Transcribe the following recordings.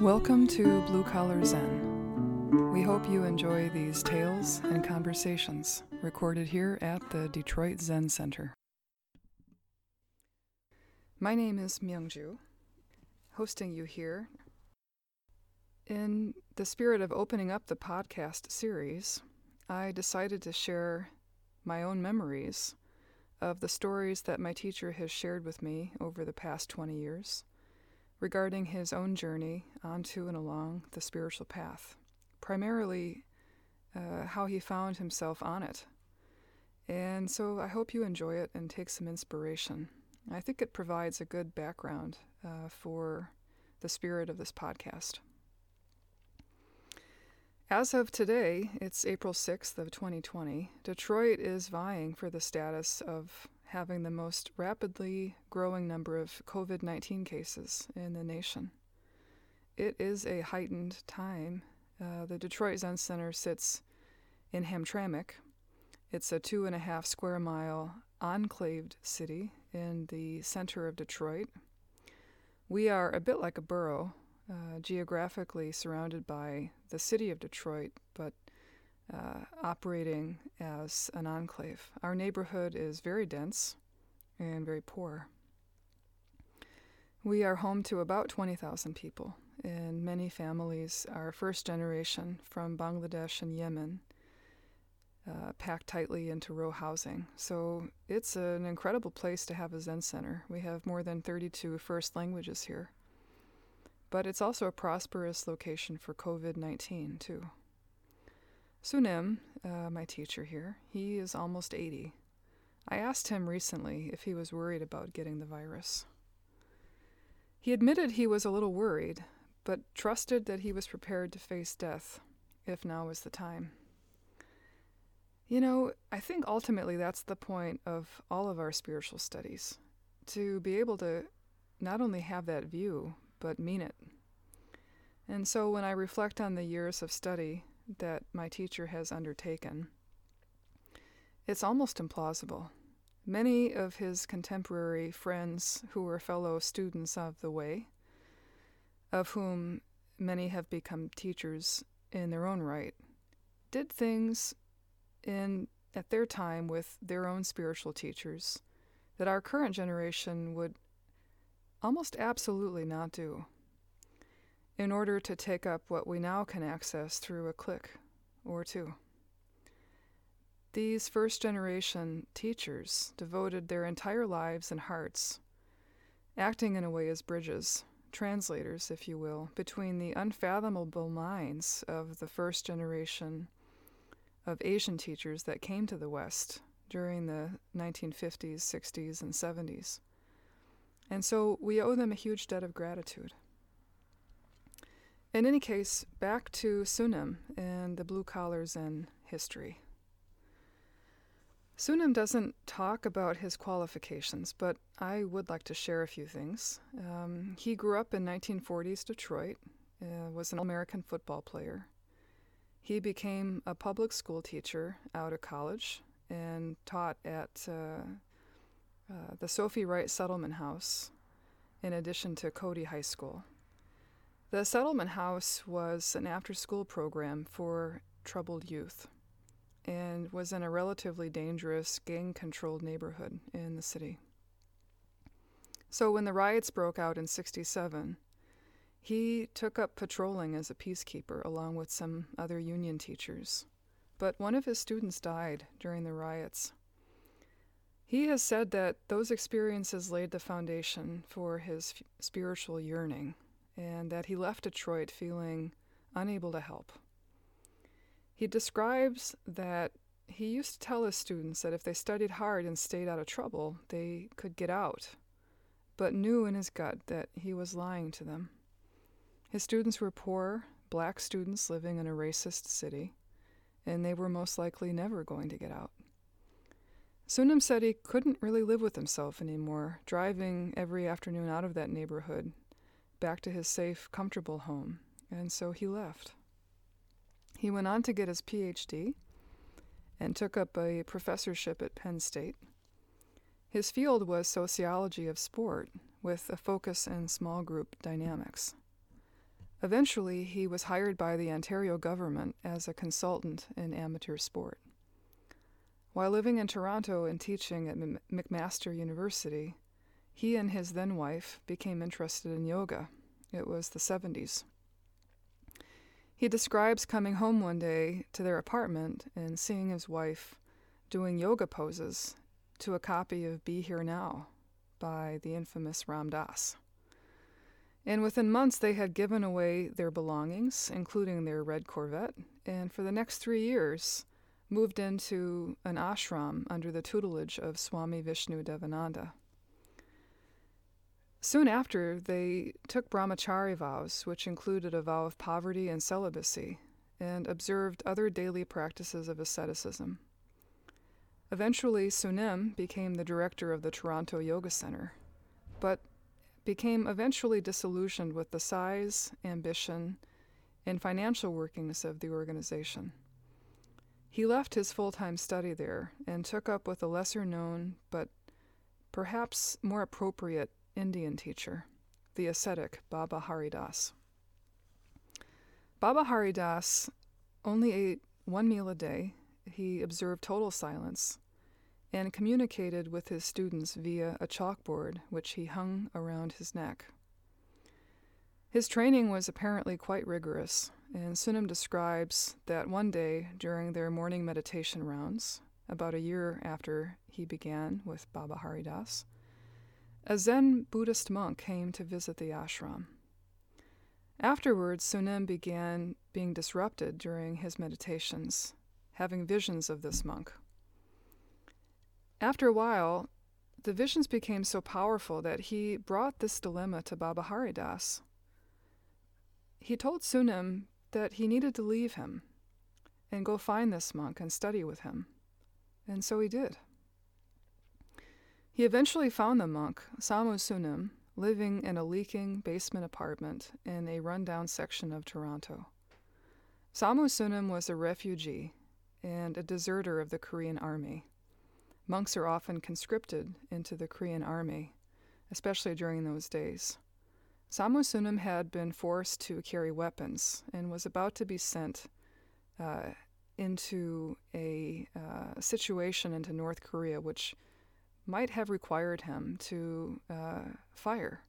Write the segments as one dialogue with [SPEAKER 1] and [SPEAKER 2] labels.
[SPEAKER 1] Welcome to Blue Collar Zen. We hope you enjoy these tales and conversations recorded here at the Detroit Zen Center. My name is Myungju, hosting you here. In the spirit of opening up the podcast series, I decided to share my own memories of the stories that my teacher has shared with me over the past 20 years regarding his own journey onto and along the spiritual path, primarily uh, how he found himself on it. And so I hope you enjoy it and take some inspiration. I think it provides a good background uh, for the spirit of this podcast. As of today, it's April 6th of 2020. Detroit is vying for the status of having the most rapidly growing number of COVID 19 cases in the nation. It is a heightened time. Uh, the Detroit Zen Center sits in Hamtramck. It's a two and a half square mile enclaved city in the center of Detroit. We are a bit like a borough, uh, geographically surrounded by the city of Detroit, but uh, operating as an enclave. Our neighborhood is very dense and very poor. We are home to about 20,000 people, and many families are first generation from Bangladesh and Yemen, uh, packed tightly into row housing. So it's an incredible place to have a Zen center. We have more than 32 first languages here. But it's also a prosperous location for COVID 19, too. Sunim, uh, my teacher here, he is almost 80. I asked him recently if he was worried about getting the virus. He admitted he was a little worried, but trusted that he was prepared to face death if now was the time. You know, I think ultimately that's the point of all of our spiritual studies to be able to not only have that view, but mean it. And so when I reflect on the years of study that my teacher has undertaken, it's almost implausible. Many of his contemporary friends who were fellow students of the way, of whom many have become teachers in their own right, did things in at their time with their own spiritual teachers that our current generation would almost absolutely not do in order to take up what we now can access through a click or two. These first generation teachers devoted their entire lives and hearts, acting in a way as bridges, translators, if you will, between the unfathomable minds of the first generation of Asian teachers that came to the West during the 1950s, 60s, and 70s. And so we owe them a huge debt of gratitude. In any case, back to Sunim and the blue collars and history. Sunim doesn't talk about his qualifications, but I would like to share a few things. Um, he grew up in 1940s Detroit, uh, was an American football player. He became a public school teacher out of college and taught at uh, uh, the Sophie Wright Settlement House in addition to Cody High School. The settlement house was an after school program for troubled youth and was in a relatively dangerous, gang controlled neighborhood in the city. So when the riots broke out in 67, he took up patrolling as a peacekeeper along with some other union teachers. But one of his students died during the riots. He has said that those experiences laid the foundation for his f- spiritual yearning and that he left Detroit feeling unable to help. He describes that he used to tell his students that if they studied hard and stayed out of trouble, they could get out, but knew in his gut that he was lying to them. His students were poor, black students living in a racist city, and they were most likely never going to get out. Sunim said he couldn't really live with himself anymore, driving every afternoon out of that neighborhood back to his safe, comfortable home, and so he left. He went on to get his PhD and took up a professorship at Penn State. His field was sociology of sport, with a focus in small group dynamics. Eventually, he was hired by the Ontario government as a consultant in amateur sport. While living in Toronto and teaching at M- McMaster University, he and his then wife became interested in yoga. It was the 70s. He describes coming home one day to their apartment and seeing his wife doing yoga poses to a copy of Be Here Now by the infamous Ram Dass. And within months, they had given away their belongings, including their red Corvette, and for the next three years, moved into an ashram under the tutelage of Swami Vishnu Devananda. Soon after, they took brahmachari vows, which included a vow of poverty and celibacy, and observed other daily practices of asceticism. Eventually, Sunim became the director of the Toronto Yoga Center, but became eventually disillusioned with the size, ambition, and financial workings of the organization. He left his full time study there and took up with a lesser known but perhaps more appropriate Indian teacher, the ascetic Baba Haridas. Baba Haridas only ate one meal a day. He observed total silence and communicated with his students via a chalkboard which he hung around his neck. His training was apparently quite rigorous, and Sunim describes that one day during their morning meditation rounds, about a year after he began with Baba Haridas, a Zen Buddhist monk came to visit the ashram. Afterwards, Sunim began being disrupted during his meditations, having visions of this monk. After a while, the visions became so powerful that he brought this dilemma to Baba Haridas. He told Sunim that he needed to leave him and go find this monk and study with him. And so he did. He eventually found the monk, Samu Sunim, living in a leaking basement apartment in a rundown section of Toronto. Samu Sunim was a refugee and a deserter of the Korean army. Monks are often conscripted into the Korean army, especially during those days. Samu Sunim had been forced to carry weapons and was about to be sent uh, into a uh, situation into North Korea which might have required him to uh, fire.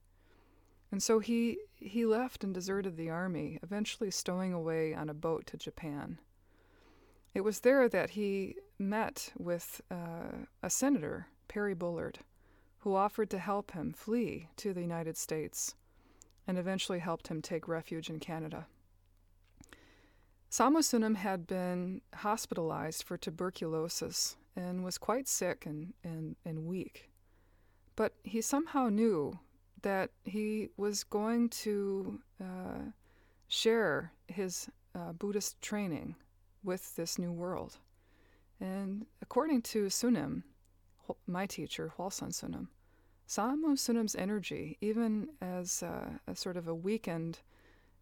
[SPEAKER 1] And so he, he left and deserted the army, eventually stowing away on a boat to Japan. It was there that he met with uh, a senator, Perry Bullard, who offered to help him flee to the United States and eventually helped him take refuge in Canada. Samu Sunim had been hospitalized for tuberculosis and was quite sick and, and, and weak. But he somehow knew that he was going to uh, share his uh, Buddhist training with this new world. And according to Sunim, my teacher, Hwalsan Sunim, Samu Sunim's energy, even as uh, a sort of a weakened,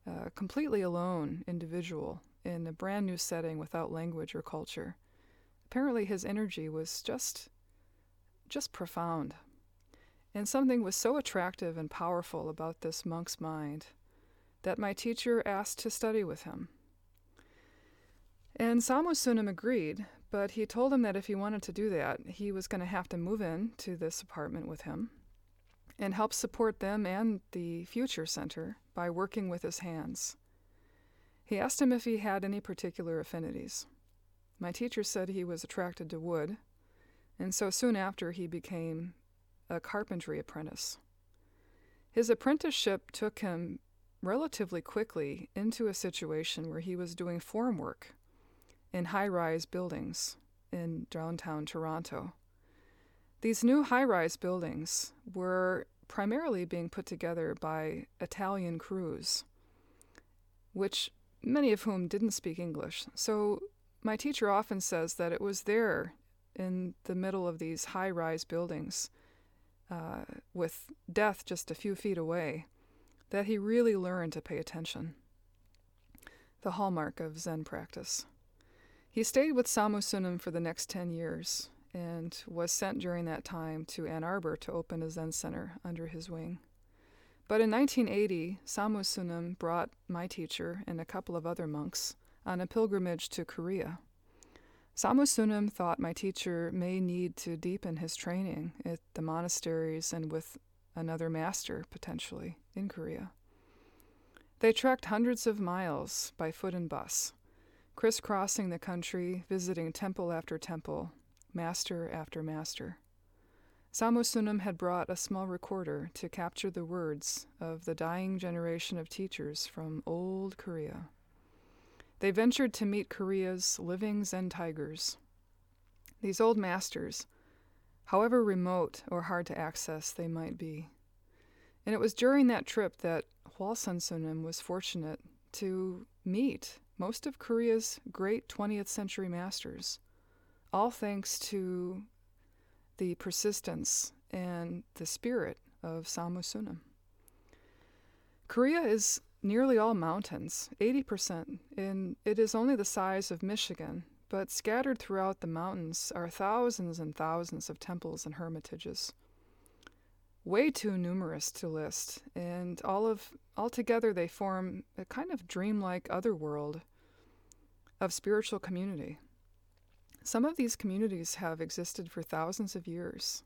[SPEAKER 1] uh, completely alone individual in a brand new setting without language or culture, apparently his energy was just, just profound. And something was so attractive and powerful about this monk's mind that my teacher asked to study with him. And Samu Sunim agreed, but he told him that if he wanted to do that, he was going to have to move in to this apartment with him and help support them and the Future Center by working with his hands. He asked him if he had any particular affinities. My teacher said he was attracted to wood, and so soon after he became a carpentry apprentice. His apprenticeship took him relatively quickly into a situation where he was doing form work in high rise buildings in downtown Toronto. These new high rise buildings were primarily being put together by Italian crews, which many of whom didn't speak English. So my teacher often says that it was there in the middle of these high rise buildings, uh, with death just a few feet away, that he really learned to pay attention. The hallmark of Zen practice. He stayed with Samu Sunim for the next 10 years and was sent during that time to Ann Arbor to open a Zen center under his wing. But in 1980, Samu Sunim brought my teacher and a couple of other monks on a pilgrimage to Korea. Samu Sunim thought my teacher may need to deepen his training at the monasteries and with another master, potentially, in Korea. They trekked hundreds of miles by foot and bus, crisscrossing the country, visiting temple after temple, master after master. Samu Sunim had brought a small recorder to capture the words of the dying generation of teachers from old Korea. They ventured to meet Korea's living Zen tigers. These old masters, however remote or hard to access they might be. And it was during that trip that Hwalsan Sunim was fortunate to meet most of Korea's great 20th century masters, all thanks to the persistence and the spirit of Samu Sunim. Korea is nearly all mountains, 80%, and it is only the size of Michigan, but scattered throughout the mountains are thousands and thousands of temples and hermitages. Way too numerous to list, and all of altogether they form a kind of dreamlike otherworld of spiritual community. Some of these communities have existed for thousands of years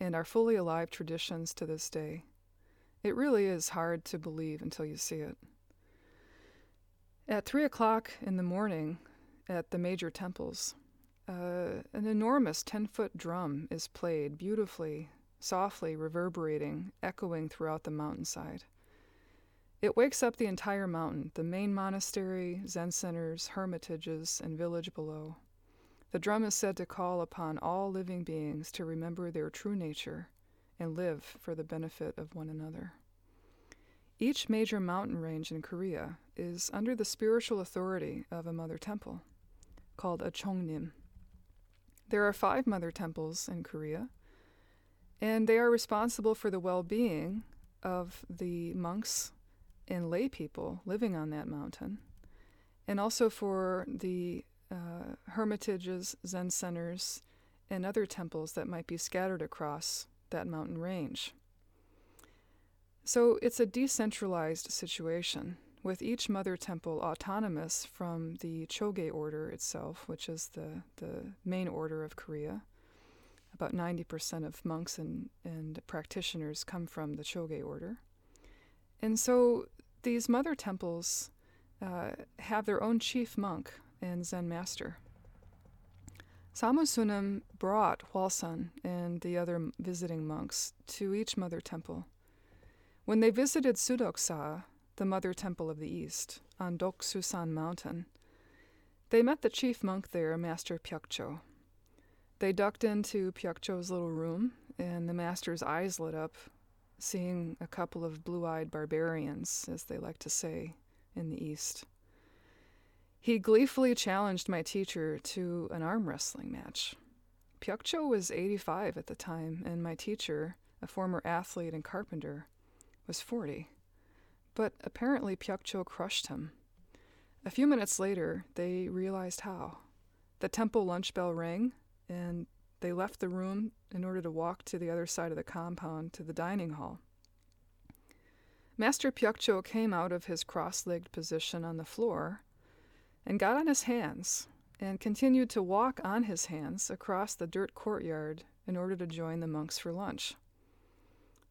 [SPEAKER 1] and are fully alive traditions to this day. It really is hard to believe until you see it. At three o'clock in the morning at the major temples, uh, an enormous 10 foot drum is played beautifully, softly reverberating, echoing throughout the mountainside. It wakes up the entire mountain, the main monastery, Zen centers, hermitages, and village below. The drum is said to call upon all living beings to remember their true nature and live for the benefit of one another. Each major mountain range in Korea is under the spiritual authority of a mother temple called a Chongnim. There are five mother temples in Korea, and they are responsible for the well being of the monks and lay people living on that mountain, and also for the uh, hermitages, Zen centers, and other temples that might be scattered across that mountain range. So it's a decentralized situation, with each mother temple autonomous from the Chogye order itself, which is the, the main order of Korea. About 90% of monks and, and practitioners come from the Chogye order. And so these mother temples uh, have their own chief monk and Zen master. Samu Sunim brought Hwalsan and the other visiting monks to each mother temple. When they visited Sudoksa, the mother temple of the east, on Doksusan mountain, they met the chief monk there, Master Pyokcho. They ducked into Pyokcho's little room, and the master's eyes lit up, seeing a couple of blue eyed barbarians, as they like to say, in the east. He gleefully challenged my teacher to an arm wrestling match. Pyokcho was 85 at the time, and my teacher, a former athlete and carpenter, was 40. But apparently Pyokcho crushed him. A few minutes later, they realized how. The temple lunch bell rang, and they left the room in order to walk to the other side of the compound to the dining hall. Master Pyokcho came out of his cross legged position on the floor and got on his hands and continued to walk on his hands across the dirt courtyard in order to join the monks for lunch.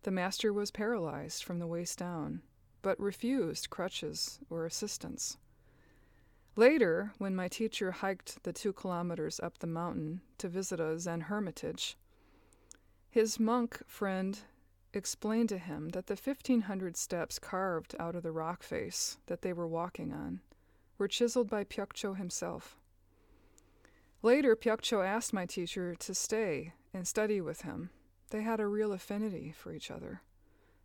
[SPEAKER 1] The master was paralyzed from the waist down, but refused crutches or assistance. Later, when my teacher hiked the two kilometers up the mountain to visit a Zen hermitage, his monk friend explained to him that the 1500 steps carved out of the rock face that they were walking on were chiseled by Pyokcho himself. Later, Pyokcho asked my teacher to stay and study with him. They had a real affinity for each other.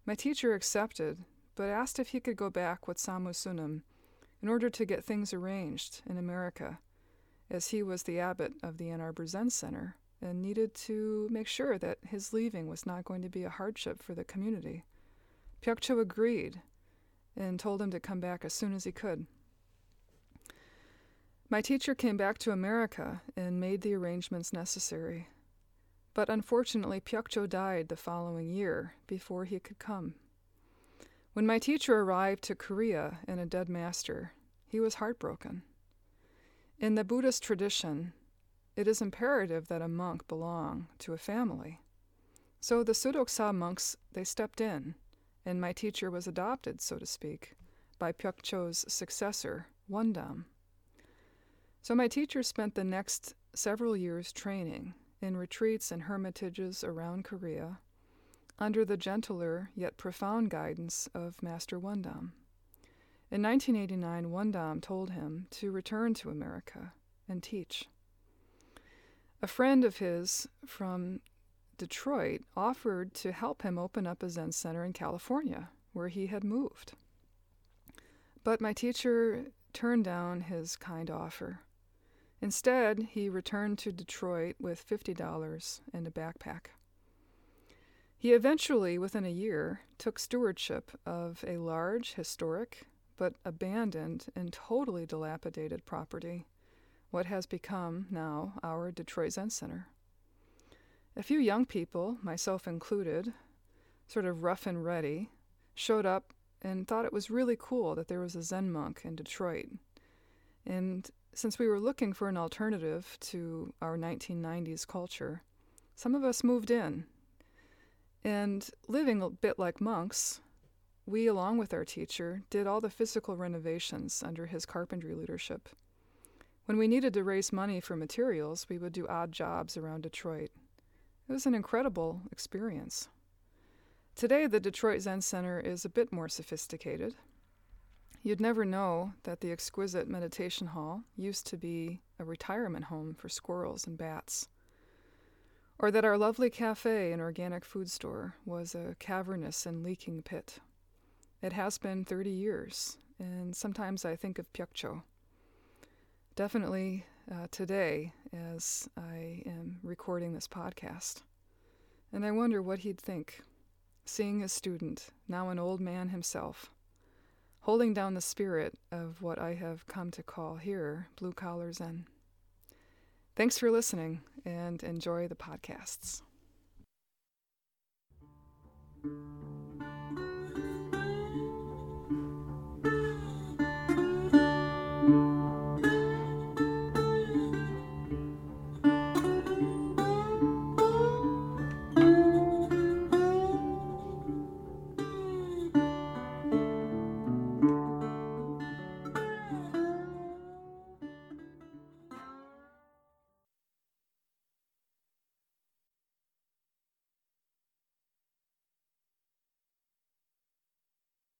[SPEAKER 1] My teacher accepted, but asked if he could go back with Samu Sunim in order to get things arranged in America, as he was the abbot of the Ann Arbor Zen Center and needed to make sure that his leaving was not going to be a hardship for the community. Pyokcho agreed and told him to come back as soon as he could. My teacher came back to America and made the arrangements necessary. But unfortunately, Pyokcho died the following year before he could come. When my teacher arrived to Korea in a dead master, he was heartbroken. In the Buddhist tradition, it is imperative that a monk belong to a family. So the Sudoksa monks, they stepped in, and my teacher was adopted, so to speak, by Pyokcho's successor, Wondam. So my teacher spent the next several years training in retreats and hermitages around Korea under the gentler yet profound guidance of Master Wondam. In 1989, Wondam told him to return to America and teach. A friend of his from Detroit offered to help him open up a Zen center in California, where he had moved. But my teacher turned down his kind offer. Instead, he returned to Detroit with $50 and a backpack. He eventually, within a year, took stewardship of a large, historic, but abandoned and totally dilapidated property, what has become now our Detroit Zen Center. A few young people, myself included, sort of rough and ready, showed up and thought it was really cool that there was a Zen monk in Detroit. And since we were looking for an alternative to our 1990s culture, some of us moved in. And living a bit like monks, we, along with our teacher, did all the physical renovations under his carpentry leadership. When we needed to raise money for materials, we would do odd jobs around Detroit. It was an incredible experience. Today, the Detroit Zen Center is a bit more sophisticated. You'd never know that the exquisite meditation hall used to be a retirement home for squirrels and bats, or that our lovely cafe and organic food store was a cavernous and leaking pit. It has been 30 years, and sometimes I think of Pyokcho. Definitely uh, today, as I am recording this podcast. And I wonder what he'd think, seeing his student, now an old man himself, holding down the spirit of what I have come to call here blue collar Zen. Thanks for listening and enjoy the podcasts.